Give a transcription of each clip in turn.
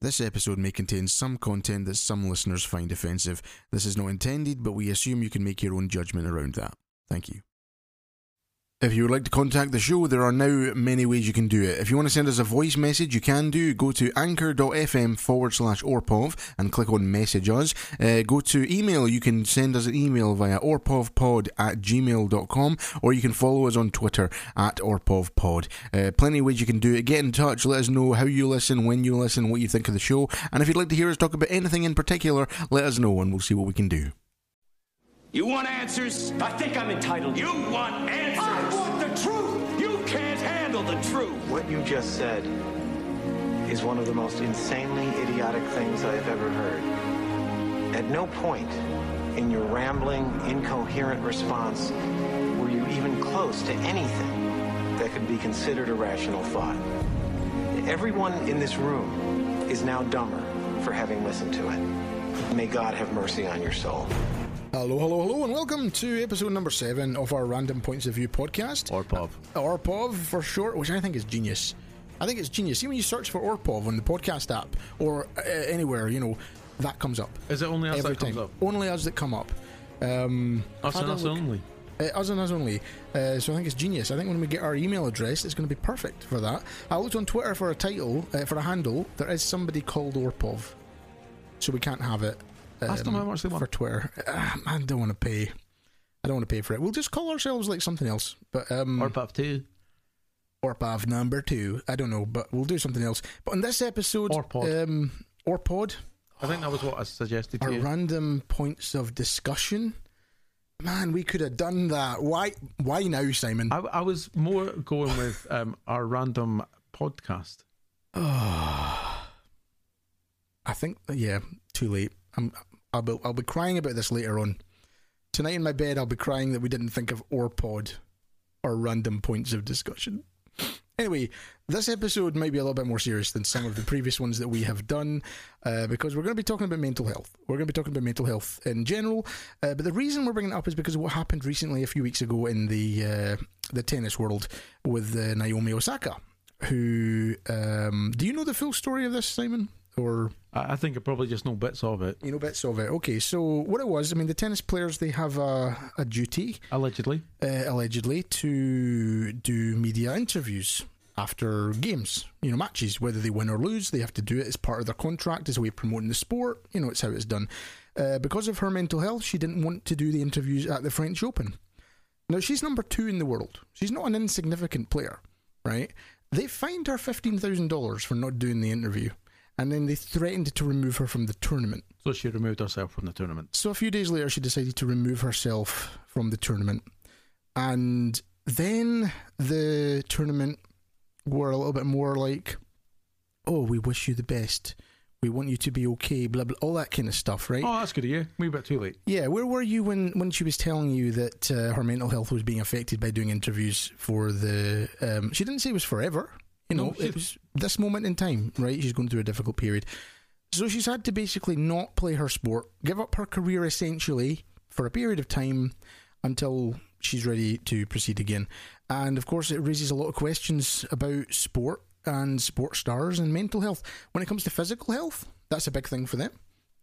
This episode may contain some content that some listeners find offensive. This is not intended, but we assume you can make your own judgment around that. Thank you. If you would like to contact the show, there are now many ways you can do it. If you want to send us a voice message, you can do. Go to anchor.fm forward slash orpov and click on message us. Uh, go to email, you can send us an email via orpovpod at gmail.com or you can follow us on Twitter at orpovpod. Uh, plenty of ways you can do it. Get in touch, let us know how you listen, when you listen, what you think of the show. And if you'd like to hear us talk about anything in particular, let us know and we'll see what we can do. You want answers? I think I'm entitled. You want answers? I want the truth. You can't handle the truth. What you just said is one of the most insanely idiotic things I have ever heard. At no point in your rambling, incoherent response were you even close to anything that could be considered a rational thought. Everyone in this room is now dumber for having listened to it. May God have mercy on your soul. Hello, hello, hello, and welcome to episode number seven of our Random Points of View podcast. Orpov. Orpov for short, which I think is genius. I think it's genius. See, when you search for Orpov on the podcast app or uh, anywhere, you know, that comes up. Is it only us every that comes up? Only us that come up. Um, Us I've and had a us look- only. Uh, us and us only. Uh, so I think it's genius. I think when we get our email address, it's going to be perfect for that. I looked on Twitter for a title, uh, for a handle. There is somebody called Orpov. So we can't have it. Ask them um, how much they want. For Twitter. Uh, I don't want to pay. I don't want to pay for it. We'll just call ourselves like something else. But um, Orpov 2. Orpov number two. I don't know, but we'll do something else. But on this episode, Orpod. um, Orpod, I think that was what I suggested our to you. random points of discussion. Man, we could have done that. Why? Why now, Simon? I, I was more going with um, our random podcast. I think, yeah, too late. I'm, I'll be, I'll be crying about this later on. Tonight in my bed, I'll be crying that we didn't think of Orpod or random points of discussion. Anyway, this episode might be a little bit more serious than some of the previous ones that we have done uh, because we're going to be talking about mental health. We're going to be talking about mental health in general, uh, but the reason we're bringing it up is because of what happened recently a few weeks ago in the uh, the tennis world with uh, Naomi Osaka. Who um, do you know the full story of this, Simon? Or I, think I probably just know bits of it, you know bits of it. Okay, so what it was, I mean, the tennis players they have a, a duty, allegedly. uh, allegedly, to do media interviews after games, you know, matches, whether they win or lose. They have to do it as part of their contract, as a way of promoting the sport. You know, it's how it's done. Uh, because of her mental health, she didn't want to do the interviews at the French Open. Now she's number two in the world. She's not an insignificant player, right? They fined her fifteen thousand dollars for not doing the interview, and then they threatened to remove her from the tournament. So she removed herself from the tournament. So a few days later, she decided to remove herself from the tournament, and then the tournament were a little bit more like, "Oh, we wish you the best. We want you to be okay." Blah blah, all that kind of stuff, right? Oh, that's good of you. Wee bit too late. Yeah, where were you when, when she was telling you that uh, her mental health was being affected by doing interviews for the? Um, she didn't say it was forever. You know, No, she- it was this moment in time, right? She's going through a difficult period, so she's had to basically not play her sport, give up her career essentially for a period of time until she's ready to proceed again. And of course, it raises a lot of questions about sport and sports stars and mental health. When it comes to physical health, that's a big thing for them.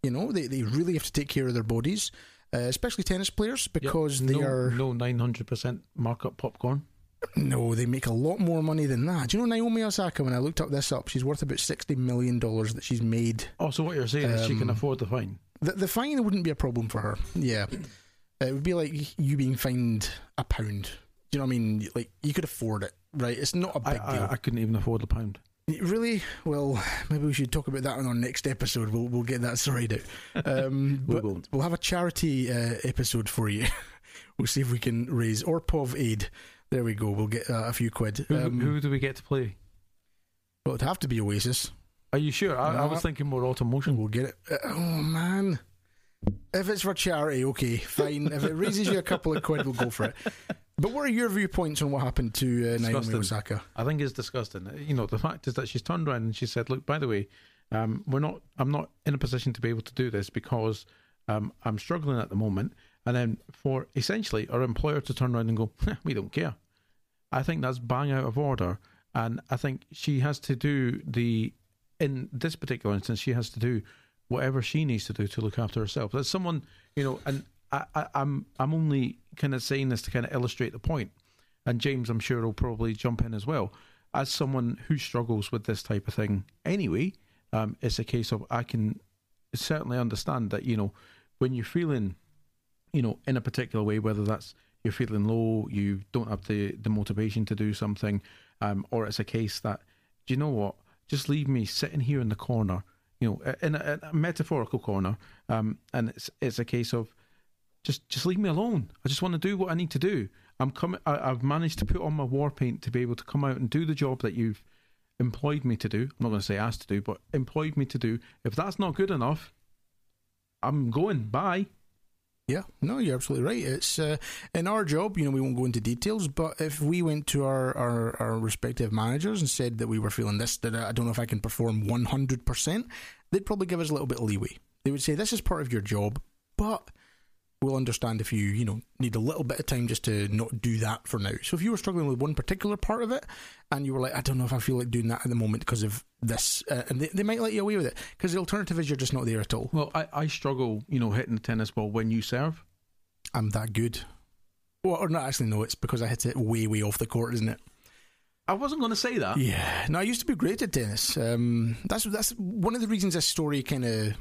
You know, they, they really have to take care of their bodies, uh, especially tennis players, Yep. because they are. no 900% markup popcorn. No, they make a lot more money than that. Do you know Naomi Osaka? When I looked up this up, she's worth about sixty million dollars that she's made. Oh, so what you're saying is she can Um, afford the fine. The, the fine wouldn't be a problem for her. Yeah, it would be like you being fined a pound. Do you know what I mean? Like you could afford it, right? It's not a big deal. I, I couldn't even afford the pound. Really? Well, maybe we should talk about that on our next episode. We'll we'll get that sorted out. Um, We but won't. We'll have a charity uh, episode for you. we'll see if we can raise Orpov aid. There we go. We'll get uh, a few quid. Who, Um, who do we get to play? well, it'd have to be Oasis. Are you sure? I, I was thinking more automotion. We'll get it. Uh, oh man. If it's for charity, okay, fine. if it raises you a couple of quid, we'll go for it. But what are your viewpoints on what happened to uh, Naomi. Osaka? I think it's disgusting. You know, the fact is that she's turned around and she said, "Look, by the way, um, we're not. I'm not in a position to be able to do this because um, I'm struggling at the moment." And then for essentially our employer to turn around and go, "We don't care." I think that's bang out of order, and I think she has to do the in this particular instance, she has to do whatever she needs to do to look after herself. There's someone, you know, and I, I, I'm I'm only kind of saying this to kind of illustrate the point. And James, I'm sure, will probably jump in as well. As someone who struggles with this type of thing anyway, um, it's a case of I can certainly understand that you know when you're feeling, you know, in a particular way, whether that's you're feeling low, you don't have the the motivation to do something, um, or it's a case that do you know what? Just leave me sitting here in the corner, you know, in a, a metaphorical corner, um, and it's it's a case of just just leave me alone. I just want to do what I need to do. I'm coming. I've managed to put on my war paint to be able to come out and do the job that you've employed me to do. I'm not going to say asked to do, but employed me to do. If that's not good enough, I'm going. Bye. Yeah, no, you're absolutely right. It's uh, in our job, you know, we won't go into details, but if we went to our, our, our respective managers and said that we were feeling this, that I don't know if I can perform 100%, they'd probably give us a little bit of leeway. They would say, this is part of your job, but we'll understand if you, you know, need a little bit of time just to not do that for now. So if you were struggling with one particular part of it and you were like, I don't know if I feel like doing that at the moment because of this, uh, and they, they might let you away with it because the alternative is you're just not there at all. Well, I, I struggle, you know, hitting the tennis ball when you serve. I'm that good. Well, or not actually, no, it's because I hit it way, way off the court, isn't it? I wasn't going to say that. Yeah, no, I used to be great at tennis. Um, that's that's one of the reasons this story kind of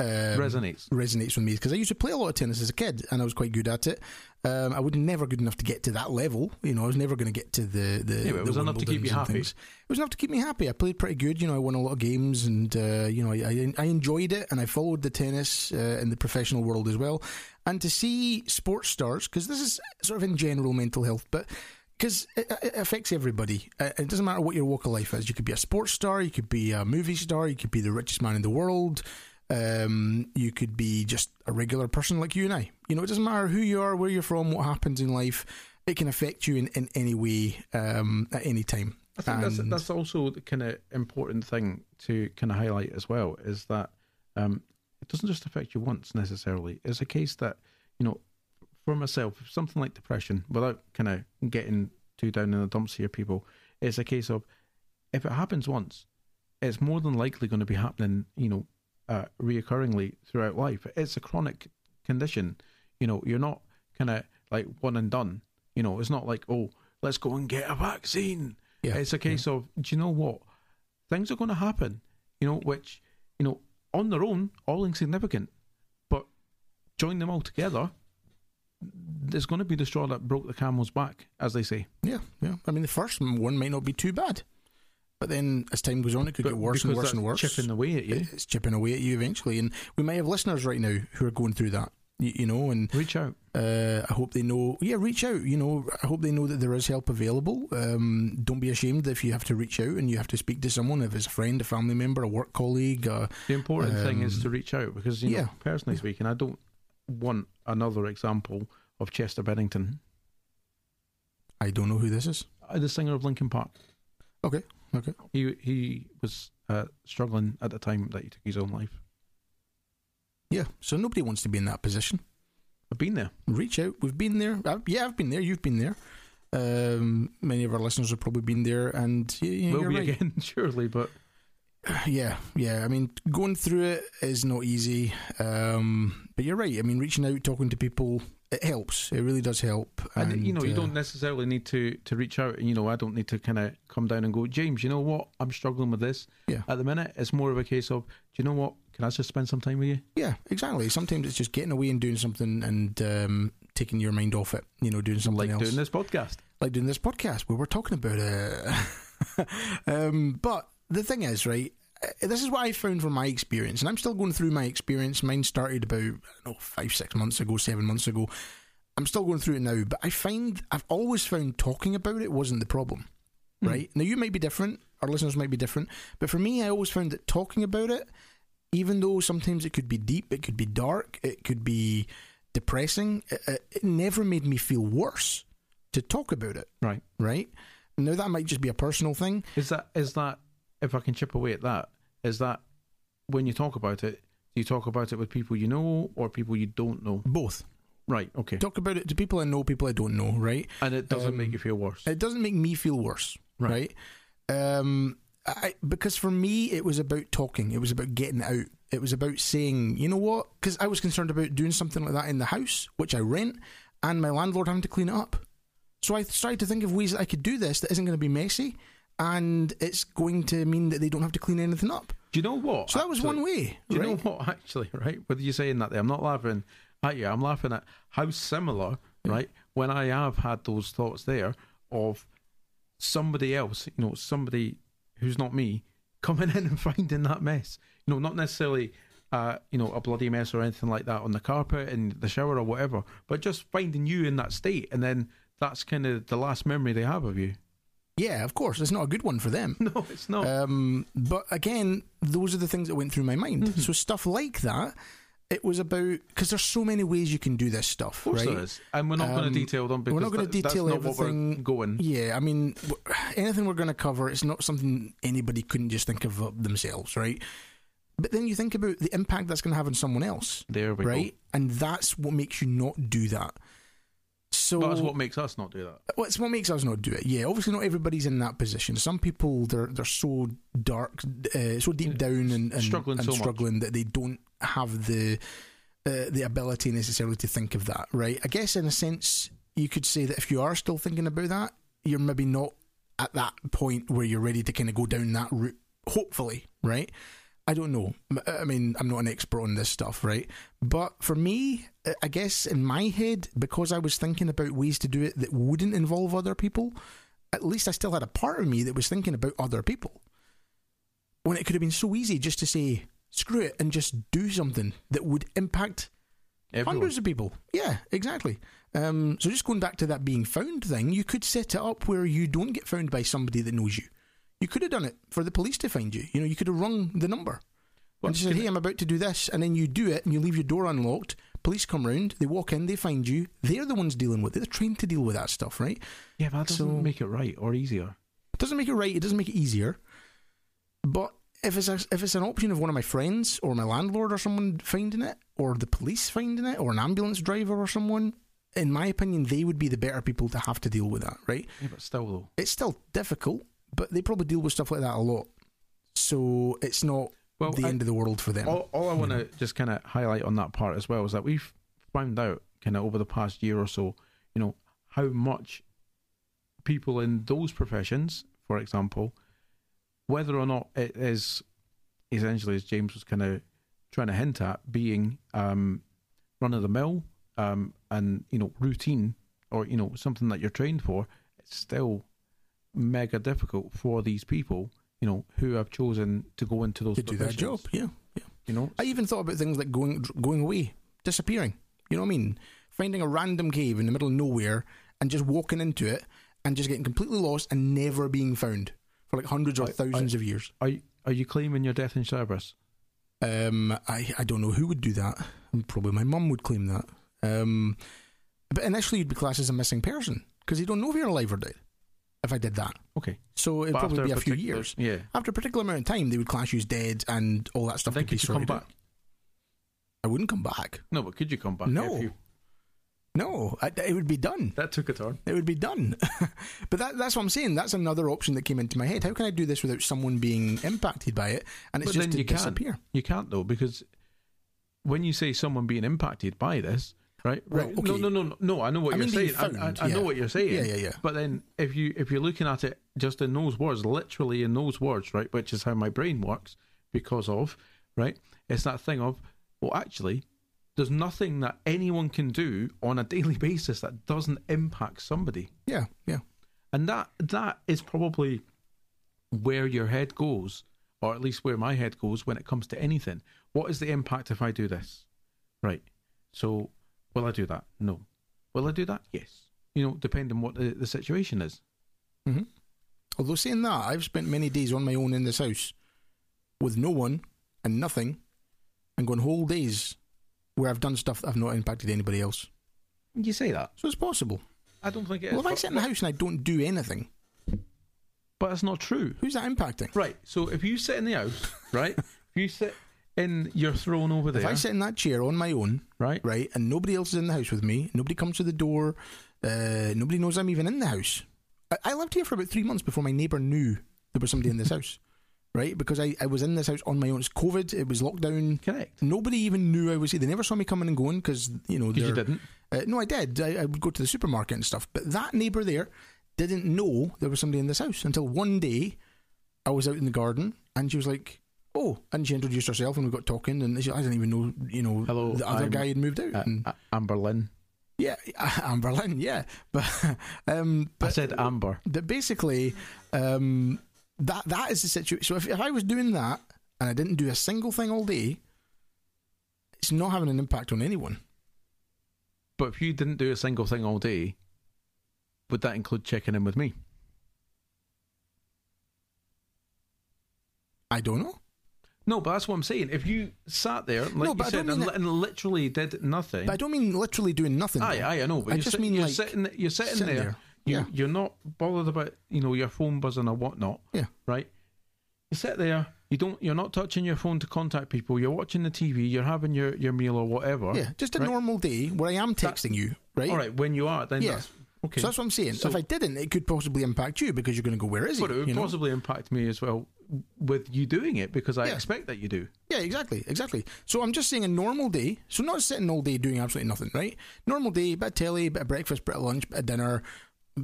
um, Resonates. resonates with me because I used to play a lot of tennis as a kid and I was quite good at it. Um, I was never good enough to get to that level. You know, I was never going to get to the the. It was enough to keep you happy. things. It was enough to keep me happy. I played pretty good. You know, I won a lot of games and uh, you know I I enjoyed it and I followed the tennis uh, in the professional world as well. And to see sports stars because this is sort of in general mental health, but because it, it affects everybody. Uh, It doesn't matter what your walk of life is. You could be a sports star, you could be a movie star, you could be the richest man in the world. Um, you could be just a regular person like you and I. You know, it doesn't matter who you are, where you're from, what happens in life. It can affect you in, in any way um, at any time. I think that's that's also the kind of important thing to kind of highlight as well is that um, it doesn't just affect you once necessarily. It's a case that you know, for myself, something like depression, without kind of getting too down in the dumps here, people, it's a case of if it happens once, it's more than likely going to be happening. You know, uh, reoccurringly throughout life. It's a chronic condition. You know, you're not kind of like one and done. You know, it's not like oh, let's go and get a vaccine. Yeah, It's a case of, do you know what? Things are going to happen, you know, which, you know, on their own, all insignificant, but join them all together, there's going to be the straw that broke the camel's back, as they say. Yeah, yeah. I mean, the first one may not be too bad, but then as time goes on, it could But get worse and worse and worse. chipping away at you. It's chipping away at you eventually, and we might have listeners right now who are going through that. You, you know, and Reach out. uh, I hope they know. Yeah, reach out. You know, I hope they know that there is help available. Um, don't be ashamed if you have to reach out and you have to speak to someone, if it's a friend, a family member, a work colleague. Uh, The important thing is Um, to reach out because, you know, yeah. personally speaking, I don't want another example of Chester Bennington, I don't know who this is. uh, the singer of Linkin Park. Okay, okay. He he was uh, struggling at the time that he took his own life. Yeah, so nobody wants to be in that position. I've been there. reach out. We've been there. Uh, yeah, I've been there. You've been there. Um, many of our listeners have probably been there, and yeah, yeah, Will be right. again, surely, but Yeah, yeah. I mean, going through it is not easy, um, but you're right. I mean, reaching out, talking to people, it helps. It really does help. and, you know, you uh, don't necessarily need to to reach out. You know, I don't need to kind of come down and go, James. You know what? I'm struggling with this Yeah. at the minute. It's more of a case of, do you know what? Can I just spend some time with you? Yeah, exactly. Sometimes it's just getting away and doing something and um, taking your mind off it. You know, doing something else. like else. doing this podcast. like doing this podcast where we're talking about it. um, but the thing is, right, uh, Uh, this is what I found from my experience, and I'm still going through my experience. Mine started about, I don't know, five, six months ago, seven months ago. I'm still going through it now, but I find, I've always found talking about it wasn't the problem, hmm. right? Now, you might be different, our listeners might be different, but for me, I always found that talking about it, even though sometimes it could be deep, it could be dark, it could be depressing, it, it- it never made me feel worse to talk about it, Right. right? Now that might just be a personal thing. Is that is that if I can chip away at that? Is that when you talk about it, do you talk about it with people you know or people you don't know? Both. Right. Okay. Talk about it to people I know, people I don't know, right? And it doesn't Um, make you feel worse. It doesn't make me feel worse, Right. right? Um, I, because for me, it was about talking. It was about getting out. It was about saying, you know what? Because I was concerned about doing something like that in the house, which I rent, and my landlord having to clean it up. So I started to think of ways that I could do this that isn't going to be messy, and it's going to mean that they don't have to clean anything up. Do you know what? So that was actually? one way. Do you know what? Actually, right? With you're saying that, there, I'm not laughing at you. I'm laughing at how similar, right? When I have had those thoughts there of somebody else, you know, somebody who's not me, coming in and finding that mess. You know, not necessarily, uh, you know, a bloody mess or anything like that on the carpet in the shower or whatever, but just finding you in that state, and then that's kind of the last memory they have of you. Yeah, of course. It's not a good one for them. No, it's not. Um, but again, those are the things that went through my mind. Mm-hmm. So stuff like that, it was about because there's so many ways you can do this stuff, of course right? there is, and we're not going Um, to detail them because we're not going to that- that's detail not what we're everything. going. Yeah, I mean, anything we're going to cover, it's not something anybody couldn't just think of themselves, right? But then you think about the impact that's going to have on someone else, There we right? And that's what makes you not do that. So go. That's what makes us not do that. well, it's what makes us not do it. Yeah, obviously not everybody's in that position. Some people they're they're so dark, uh, so deep down and, and Struggling and so struggling that they don't have the uh, the ability necessarily to think of that. Right? I guess in a sense you could say that if you are still thinking about that, you're maybe not at that point where you're ready to kind of go down that route. Hopefully, right? I don't know. I mean, I'm not an expert on this stuff, right? But for me, I- guess in my head, because I was thinking about ways to do it that wouldn't involve other people, at least I still had a part of me that was thinking about other people. When it could have been so easy just to say, screw it, and just do something that would impact Everyone. hundreds of people. Yeah, exactly. Um, so just going back to that being found thing, you could set it up where you don't get found by somebody that knows you. You could have done it for the police to find you. You know, you could have rung the number Well, and just said, "Hey, I'm about to do this," and then you do it, and you leave your door unlocked. Police come round, they walk in, they find you. They're the ones dealing with it. They're trained to deal with that stuff, right? Yeah, but that doesn't So- make it right or easier. It doesn't make it right. It doesn't make it easier. But if it's a, if it's an option of one of my friends or my landlord or someone finding it, or the police finding it, or an ambulance driver or someone, in my opinion, they would be the better people to have to deal with that, right? Yeah, but still though. It's still difficult, but they probably deal with stuff like that a lot. So it's not Well, the I- end of the world for them. All, all I want to just kind of highlight on that part as well is that we've found out kind of over the past year or so, you know, how much people in those professions, for example, whether or not it is essentially, as James was kind of trying to hint at, being um, run of the mill um, and you know routine or you know something that you're trained for, it's still mega difficult for these people, you know, who have chosen to go into those to do that professions, job, yeah, yeah. You know, I even thought about things like going going away, disappearing. You know what I mean? Finding a random cave in the middle of nowhere and just walking into it and just getting completely lost and never being found for like hundreds or I- thousands I- of years. Are you, are you claiming your death in service? Um, I I don't know who would do that. Probably my mum would claim that. Um, but initially you'd be classed as a missing person because you don't know if you're alive or dead. If I did that, Okay, so it'd But probably be a a few years. Yeah. After a particular amount of time, they would class you as dead, and all that stuff then could be you sorted out. back? I wouldn't come back. No, but could you come back? No. if you- No, I, it would be done. that took a turn. It would be done. but that, that's what I'm saying. That's another option that came into my head. How can I do this without someone being impacted by it? And it's But just then to you disappear. can't. You can't though because when you say someone being impacted by this, right? Well, right. okay. No, no, no, no, no. I know what I you're mean saying. I- I, found, I know what you're saying. Yeah, yeah, yeah. But then if you if you're looking at it just in those words, literally in those words, right, which is how my brain works because of right, it's that thing of well, actually. There's nothing that anyone can do on a daily basis that doesn't impact somebody. Yeah, yeah. and that that is probably where your head goes or at least where my head goes when it comes to anything what is the impact if i do this right so will i do that? No. Will i do that? Yes. You know depending on what the, the situation is. Mm-hmm. Although saying that, I've spent many days on my own in this house with no one and nothing and gone whole days where I've done stuff that I've not impacted anybody else. you say that? So it's possible. i don't think it is Well, if I sit in the house and I don't do anything, but it's not true. who's that impacting? right so if you sit in the house right if you sit in your throne over there If I sit in that chair on my own, right right, and nobody else is in the house with me, nobody comes to the door, uh, nobody knows I'm even in the house. I, I lived here for about three months before my neighbour knew there was somebody in this house. right? Because I, I was in this house on my own. It's COVID. It was lockdown. Correct. Nobody even knew I was here. They never saw me coming and going because you know Because you didn't. Uh, no, I did. I, I would go to the supermarket and stuff. But that neighbour there didn't know there was somebody in this house until one day I was out in the garden and she was like, "Oh," and she introduced herself and we got talking and she, I didn't even know, you know, Hello, the other I'm, guy had moved out. Uh, and, uh, Amber Lynn. yeah, Amber Lynn, yeah, but um, I said Amber. that basically um, that that is the situation. So if, if I was doing that and I didn't do a single thing all day, it's not having an impact on anyone. But if you didn't do a single thing all day, would that include checking in with me? I don't know. No, but that's what I'm saying. If you sat there, like No, you said, and, li- and literally did nothing. But I don't mean literally doing nothing. Aye, aye, I know. But I you're, just sit- mean you're like sitting, you're sitting, sitting there. there. You, Yeah. You're not bothered about you know your phone buzzing or whatnot. Yeah. Right. You sit there. You don't. You're not touching your phone to contact people. You're watching the TV. You're having your, your meal or whatever. Yeah, just a Right. normal day where I am texting you, right? All right. When you are, then Yeah. that's okay. So that's what I'm saying. So- if I didn't, it could possibly impact you because you're going to go, "Where is he?" but it would You know? possibly impact me as well with you doing it because I Yeah. expect that you do. Yeah, exactly, exactly. So I'm just saying a normal day. So not sitting all day doing absolutely nothing, right? Normal day, bit of telly, bit of breakfast, bit of lunch, bit of dinner,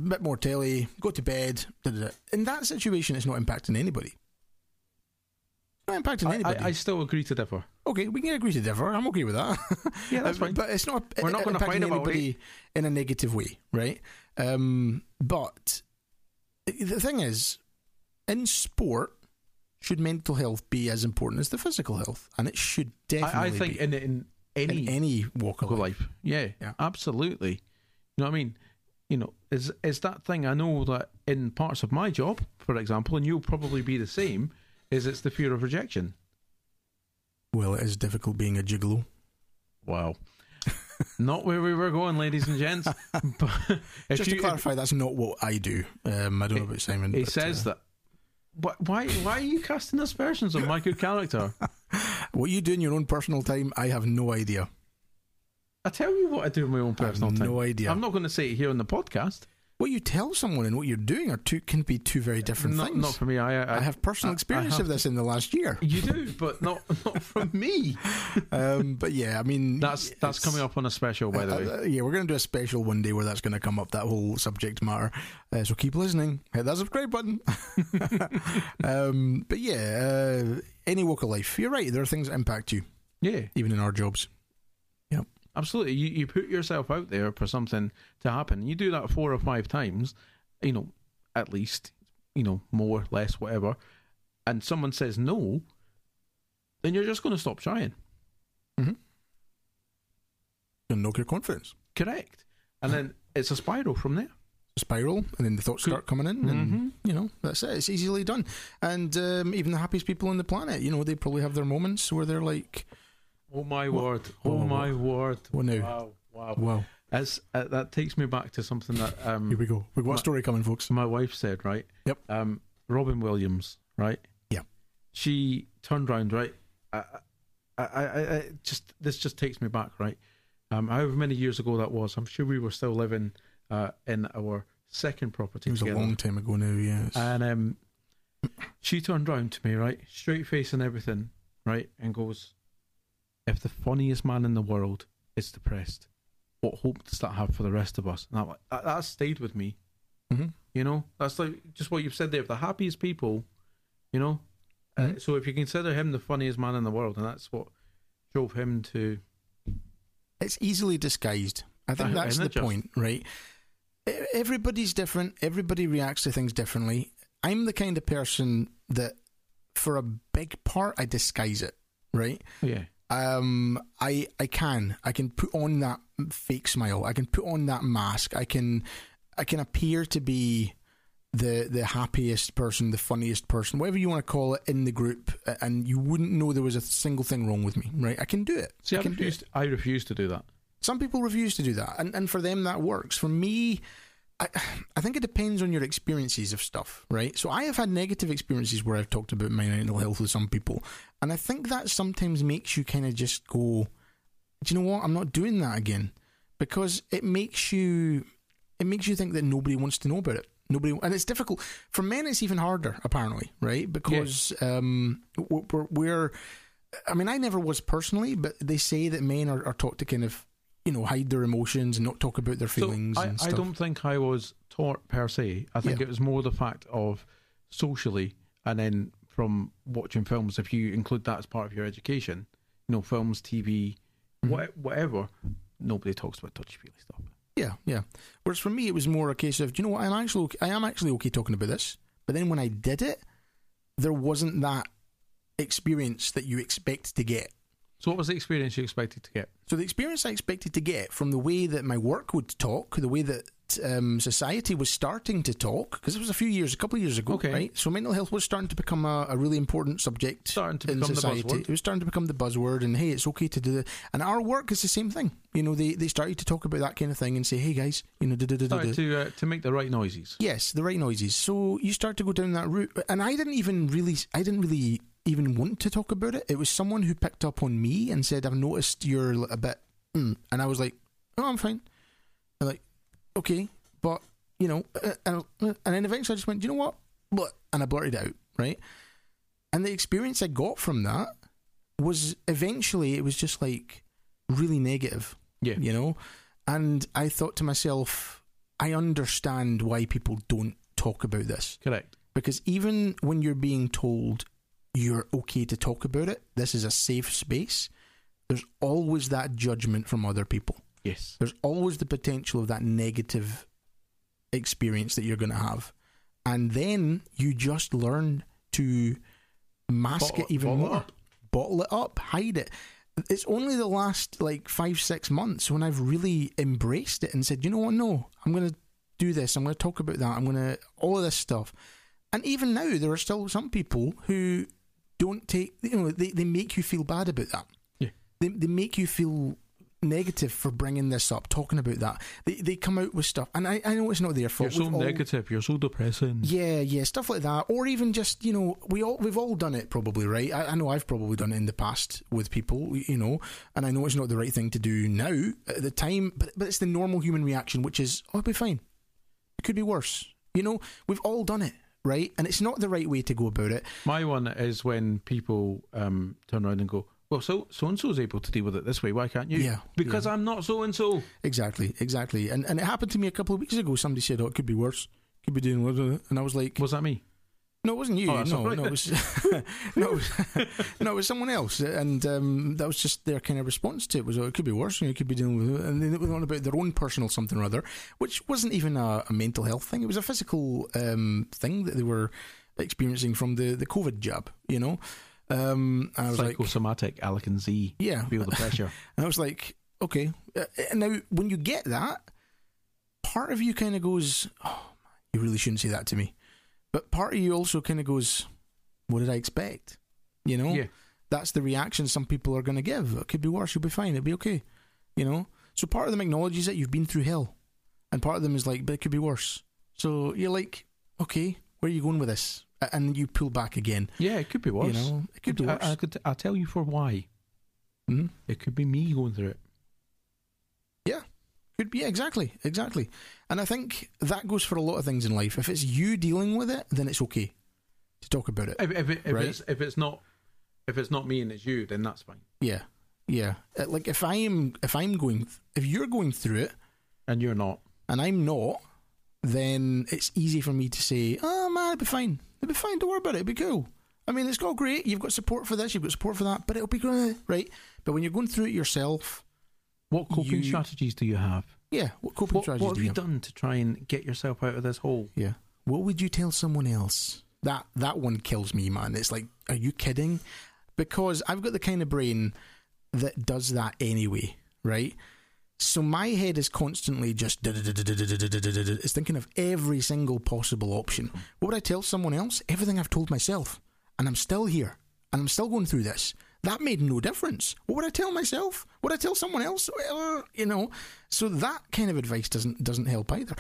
bit more telly, go to bed. Da, da, da. In that situation, it's not impacting anybody. Not impacting I, anybody. I, I still agree to differ. okay, we can agree to differ. I'm okay with that. Yeah, that's fine. But it's not. We're not impacting fight about anybody in a negative way, right? Um, but the thing is, in sport, should mental health be as important as the physical health? And it should definitely. I, I think in in any in any walk of of life. life. Yeah, Yeah. absolutely. You know what I mean? You know, is is that thing I know that in parts of my job, for example, and you'll probably be the same, is it's the fear of rejection. Well, it is difficult being a gigolo. Wow. not where we were going, ladies and gents. But Just to clarify, that's not what I do. Um, I don't know about Simon. he but, says uh, that. Wh- Why? Why are you casting aspersions on my good character? what you do in your own personal time, I have no idea. I tell you what I do in my own I have personal time. no idea. I'm not going to say it here on the podcast. What you tell someone and what you're doing are two can be two very different Not, things. not for me. I, I, I have personal I- experience have of this in the last year. You do, but not not from me. Um, but yeah, I mean, That's that's coming up on a special, by the way. Uh, uh, yeah, we're going to do a special one day where that's going to come up, that whole subject matter. Uh, so keep listening. Hit that subscribe button. um, but yeah, uh, any walk of life, you're right. There are things that impact you, Yeah, even in our jobs. Absolutely. You you put yourself out there for something to happen. You do that four or five times, you know, at least, you know, more, less, whatever. And someone says no, then you're just going to stop trying. And knock your confidence. Correct. And then it's a spiral from there. Spiral, and then the thoughts start coming in, and Mhm. you know that's it. It's easily done. And um, even the happiest people on the planet, you know, they probably have their moments where they're like, Oh my word! Oh, oh, my word! What now? Wow! Wow! "Wow, As uh, that takes me back to something that um, here we go. We've got a story coming, folks." my wife said, right? Yep. Um, Robin Williams, right? Yeah. She turned around, right? I, I, I, I just this just takes me back, right? Um, however many years ago that was, I'm sure we were still living uh, in our second property It was a long time ago now. Yes. And um, she turned round to me, right, straight face and everything, right, and goes, "If the funniest man in the world is depressed, what hope does that have for the rest of us?" And that, that stayed with me. Mhm. You know, that's like just what you've said there. If The happiest people, you know. Uh, so if you consider him the funniest man in the world, and that's what drove him to it's easily disguised. I think Uh, that's the just? point, right? Everybody's different. Everybody reacts to things differently. I'm the kind of person that, for a big part, I disguise it, right? yeah, Um, I I can I can put on that fake smile. I can put on that mask. I can I can appear to be the the happiest person, the funniest person, whatever you want to call it, in the group, and you wouldn't know there was a single thing wrong with me, right? I can do it. see, I, I can do it. refuse. I refuse to do that. Some people refuse to do that, and, and for them that works. For me, I I think it depends on your experiences of stuff, right? So I have had negative experiences where I've talked about my mental health with some people, and I think that sometimes makes you kind of just go, do you know what? I'm not doing that again because it makes you it makes you think that nobody wants to know about it. Nobody, and it's difficult for men. It's even harder, apparently, right? Because um, we're, we're, I mean, I never was personally, but they say that men are, are taught to kind of, you know, hide their emotions and not talk about their feelings. So I, and I don't think I was taught per se. I think Yeah. it was more the fact of socially, and then from watching films. If you include that as part of your education, you know, films, TV, Mm-hmm. what, whatever. Nobody talks about touchy feely stuff. Yeah, yeah. Whereas for me, it was more a case of, do you know what? I'm actually, okay, I am actually okay talking about this. But then when I did it, there wasn't that experience that you expect to get. So, what was the experience you expected to get? So the experience I expected to get from the way that my work would talk, the way that um, society was starting to talk, because it was a few years, a couple of years ago, Okay. right? So mental health was starting to become a, a really important subject Starting to in become the society. buzzword. It was starting to become the buzzword, and hey, it's okay to do that. And our work is the same thing. You know, they they started to talk about that kind of thing and say, hey guys, you know, da da da da. Started da. to uh, to make the right noises. Yes, the right noises. So you start to go down that route, and I didn't even really, I didn't really even want to talk about it. It was someone who picked up on me and said, "I've noticed you're a bit," mm. and I was like, "Oh, I'm fine." I'm like, "Okay," but you know, uh, and, and then eventually I just went, "Do you know what?" But and I blurted out, right? And the experience I got from that was eventually it was just like really negative Yeah. you know and i thought to myself i understand why people don't talk about this Correct. because even when you're being told you're okay to talk about it. This is a safe space. There's always that judgment from other people. Yes. there's always the potential of that negative experience that you're going to have. And then you just learn to mask Bottle- it even bottle more. up. bottle it up. Hide it. It's only the last like five six months when i've really embraced it and said you know what? No i'm going to do this. I'm going to talk about that. I'm going to all of this stuff. And even now there are still some people who don't take you know they, they make you feel bad about that Yeah. they, they make you feel negative for bringing this up talking about that they, they come out with stuff and I, I know it's not their fault You're so all- negative. You're so depressing. yeah, yeah, stuff like that, or even just you know, we all we've all done it probably, right? I, I know I've probably done it in the past with people, you know, and I know it's not the right thing to do now at the time, but but it's the normal human reaction, which is, oh, it'll be fine. It could be worse, you know. We've all done it, right? And it's not the right way to go about it. My one is when people um, turn around and go, "Well, so so and so is able to deal with it this way. Why can't you?" Yeah, because I'm not so and so. Exactly, exactly. And and it happened to me a couple of weeks ago. Somebody said, oh, it could be worse. Could be doing, with it. and I was like, Was that me? No, it wasn't you. Oh, no, no, it was no, it was, no, it was someone else, and um, that was just their kind of response to it. Was oh, it could be worse, you know, it could be dealing with, it. and they went on about their own personal something or other, which wasn't even a, a mental health thing. It was a physical um, thing that they were experiencing from the the COVID jab. You know, um, and I was like, Psychosomatic, Alec and Z. Yeah. Feel the pressure. and I was like, okay. Uh, and now, when you get that, part of you kind of goes, oh, man, you really shouldn't say that to me. But part of you also kind of goes, what did I expect? You know? Yeah. That's the reaction some people are going to give. It could be worse. You'll be fine. It'll be okay. You know? So part of them acknowledges that you've been through hell. And part of them is like, but it could be worse. So you're like, okay, where are you going with this? And you pull back again. Yeah, it could be worse. You know, it could be I- worse. I, could. I'll tell you for why. Hmm? It could be me going through it. Yeah. Could be, yeah, exactly, exactly. And I think that goes for a lot of things in life. If it's you dealing with it, then it's okay to talk about it. If, if, it, if Right. it's if it's not if it's not me and it's you, then that's fine. Yeah, yeah. Uh, Like if I'm if I'm going if you're going through it And you're not. and I'm not, then it's easy for me to say, "Oh man, it'll be fine. It'll be fine. Don't worry about it. It'll be cool." I mean, it's all great. You've got support for this. You've got support for that. But it'll be great, right? But when you're going through it yourself, What coping You- strategies do you have? yeah. What coping What, strategies what have you you have? done to try and get yourself out of this hole? Yeah. What would you tell someone else? That that one kills me, man. It's like, are you kidding? Because I've got the kind of brain that does that anyway, right? So my head is constantly just it's thinking of every single possible option. What would I tell someone else? Everything I've told myself, and I'm still here, and I'm still going through this. That made no difference. What would I tell myself? Would I tell someone else? You know, so that kind of advice doesn't doesn't help either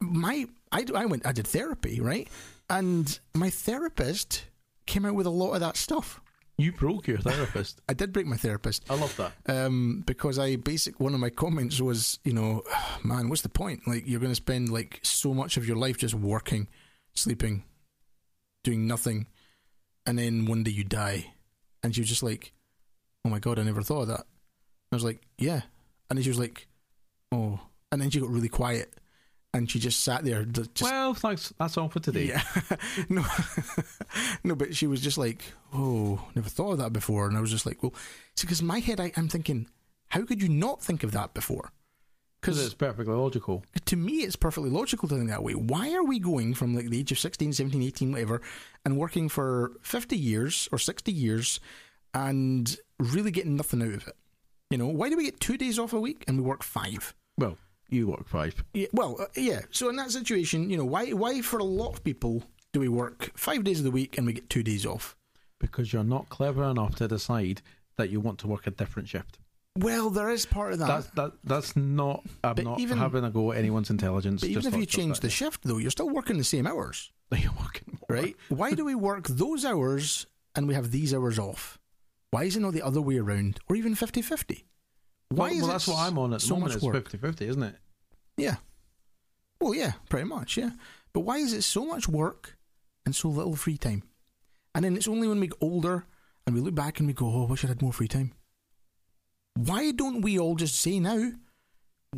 my I, I went I did therapy right and my therapist came out with a lot of that stuff You broke your therapist. I did break my therapist. I love that. um, because I basic one of my comments was, you know, man, what's the point? Like you're going to spend like so much of your life just working, sleeping, doing nothing, and then one day you die, and she was just like, oh my god, I never thought of that. I was like, yeah, and then she was like, oh, and then she got really quiet, and she just sat there, just well, thanks. That's all for today. yeah, no, no, but she was just like, "Oh, never thought of that before," and I was just like, "Well, see, because my head, I, I'm thinking, how could you not think of that before?" Because it's perfectly logical. to me, it's perfectly logical to think that way. Why are we going from like the age of 16, 17, 18, whatever, and working for 50 years or 60 years and really getting nothing out of it? You know, why do we get two days off a week and we work five? Well, you work five. Yeah, well, uh, yeah. So in that situation, you know, why why for a lot of people do we work five days of the week and we get two days off? because you're not clever enough to decide that you want to work a different shift. Well, there is part of that. That's that. That's not. I'm But not even- having a go at anyone's intelligence. but even if you change the shift, though, you're still working the same hours, you're working more. right? why do we work those hours and we have these hours off? Why is it not the other way around, or even 50-50? Why Well, is well it that's what I'm on at so moment. much It's work? 50-50, isn't it? Yeah. Well, yeah, pretty much, yeah. But why is it so much work and so little free time? And then it's only when we get older and we look back and we go, oh, I wish I had more free time. Why don't we all just say now,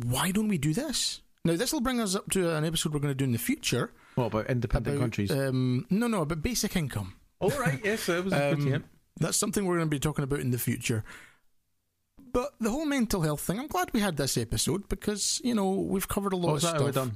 why don't we do this? Now, this will bring us up to an episode we're going to do in the future. What about independent about, countries? Um, no, no, about basic income. All right. Yes, that was a good Um, tip. That's something we're going to be talking about in the future. But the whole mental health thing, I'm glad we had this episode because, you know, we've covered a lot of that? stuff.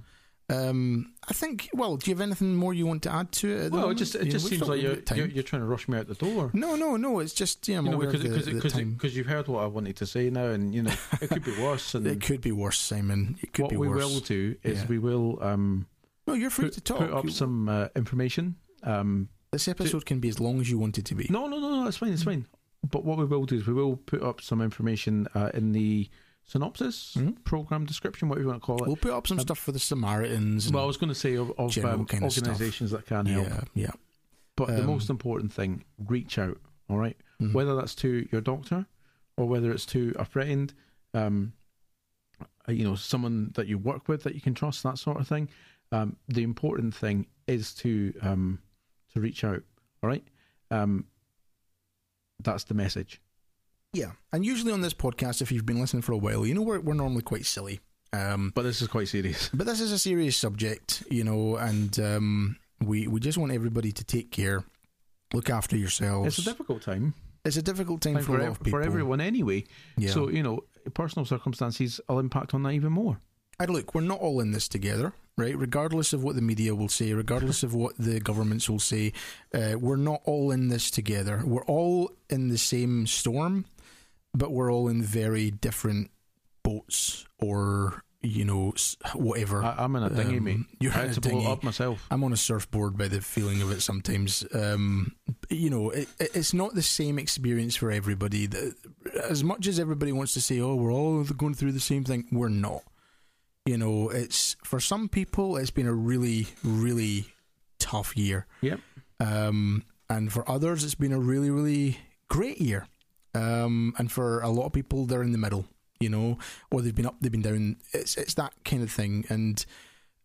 How we done? Um, I think. Well, do you have anything more you want to add to it? Well, it just it You just we've seems like you're, you're you're trying to rush me out the door. No, no, no. It's just you know, You know, because because because you've heard what I wanted to say now, and you know it could be worse. And it could be worse, Simon. It could what be worse. What we will do is Yeah. we will um no, you're free put, to talk. put up some uh, information. Um, this episode can be as long as you want it to be. no, no, no, no, it's fine, it's fine. But what we will do is we will put up some information uh, in the synopsis, Mhm. program description, whatever you want to call it. We'll put up some stuff for the Samaritans. Well, I was going to say of, of um, organisations that can help. yeah, yeah. But the Um, most important thing, reach out. All right? Mhm. whether that's to your doctor or whether it's to a friend, um, uh, you know, someone that you work with that you can trust, that sort of thing. Um, the important thing is to um, to reach out. All right, um, that's the message. Yeah, and usually on this podcast, if you've been listening for a while, you know we're we're normally quite silly. Um, But this is quite serious. but this is a serious subject, you know, and um, we we just want everybody to take care, look after yourselves. It's a difficult time, It's a difficult time, time for, for, a lot of people. for everyone anyway. Yeah. So you know, personal circumstances will impact on that even more. And look, we're not all in this together, right? Regardless of what the media will say, regardless of what the governments will say, uh, we're not all in this together. We're all in the same storm, but we're all in very different boats or, you know, whatever. I, I'm in a dinghy, Um, mate. you're I in had a to blow dinghy. it up myself. I'm on a surfboard by the feeling of it sometimes. Um, you know, it, it- it's not the same experience for everybody. As much as everybody wants to say, "Oh, we're all going through the same thing," we're not. You know, it's for some people, it's been a really, really tough year, Yep. um, and for others, it's been a really, really great year. Um, and for a lot of people, they're in the middle. You know, or they've been up, they've been down. It's it's that kind of thing, and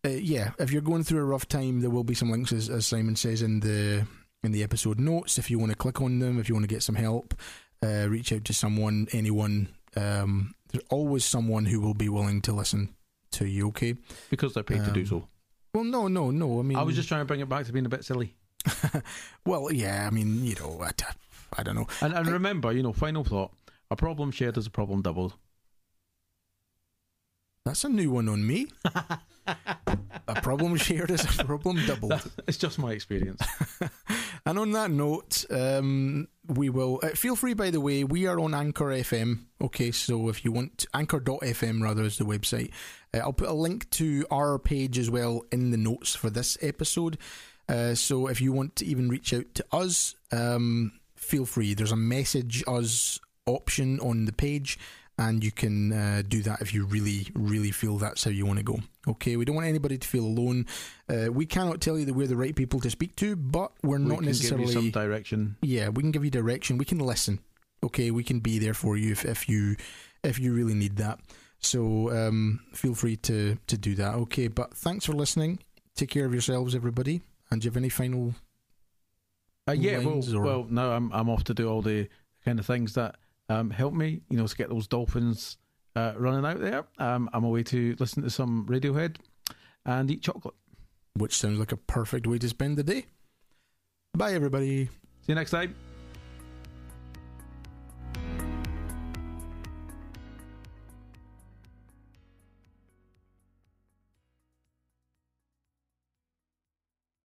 uh, yeah, if you're going through a rough time, there will be some links, as, as Simon says in the in the episode notes. If you want to click on them, if you want to get some help, uh, reach out to someone, anyone. Um, there's always someone who will be willing to listen to you. Okay. Because they're paid to do Um, so. Well, no, no, no. I mean, I was just trying to bring it back to being a bit silly. well, yeah. I mean, you know, I, I don't know. And, and I- remember, you know, final thought: a problem shared is a problem doubled. That's a new one on me. a problem shared is a problem doubled. it's just my experience. And on that note, um, we will uh, feel free. By the way, we are on Anchor FM. Okay, so if you want Anchor.fm rather is the website. Uh, I'll put a link to our page as well in the notes for this episode. Uh, so if you want to even reach out to us, um, feel free. There's a message us option on the page, and you can uh, do that if you really, really feel that's how you want to go. Okay, we don't want anybody to feel alone. Uh, we cannot tell you that we're the right people to speak to, but we're we not can necessarily. give you some direction. yeah, we can give you direction. We can listen. Okay, we can be there for you if, if you if you really need that. So um, feel free to to do that. Okay, but thanks for listening. Take care of yourselves, everybody. And do you have any final? Uh, yeah, well, or- well, no, I'm I'm off to do all the kind of things that um, help me, you know, to get those dolphins uh, running out there. Um, I'm away to listen to some Radiohead and eat chocolate. Which sounds like a perfect way to spend the day. Bye, everybody. See you next time.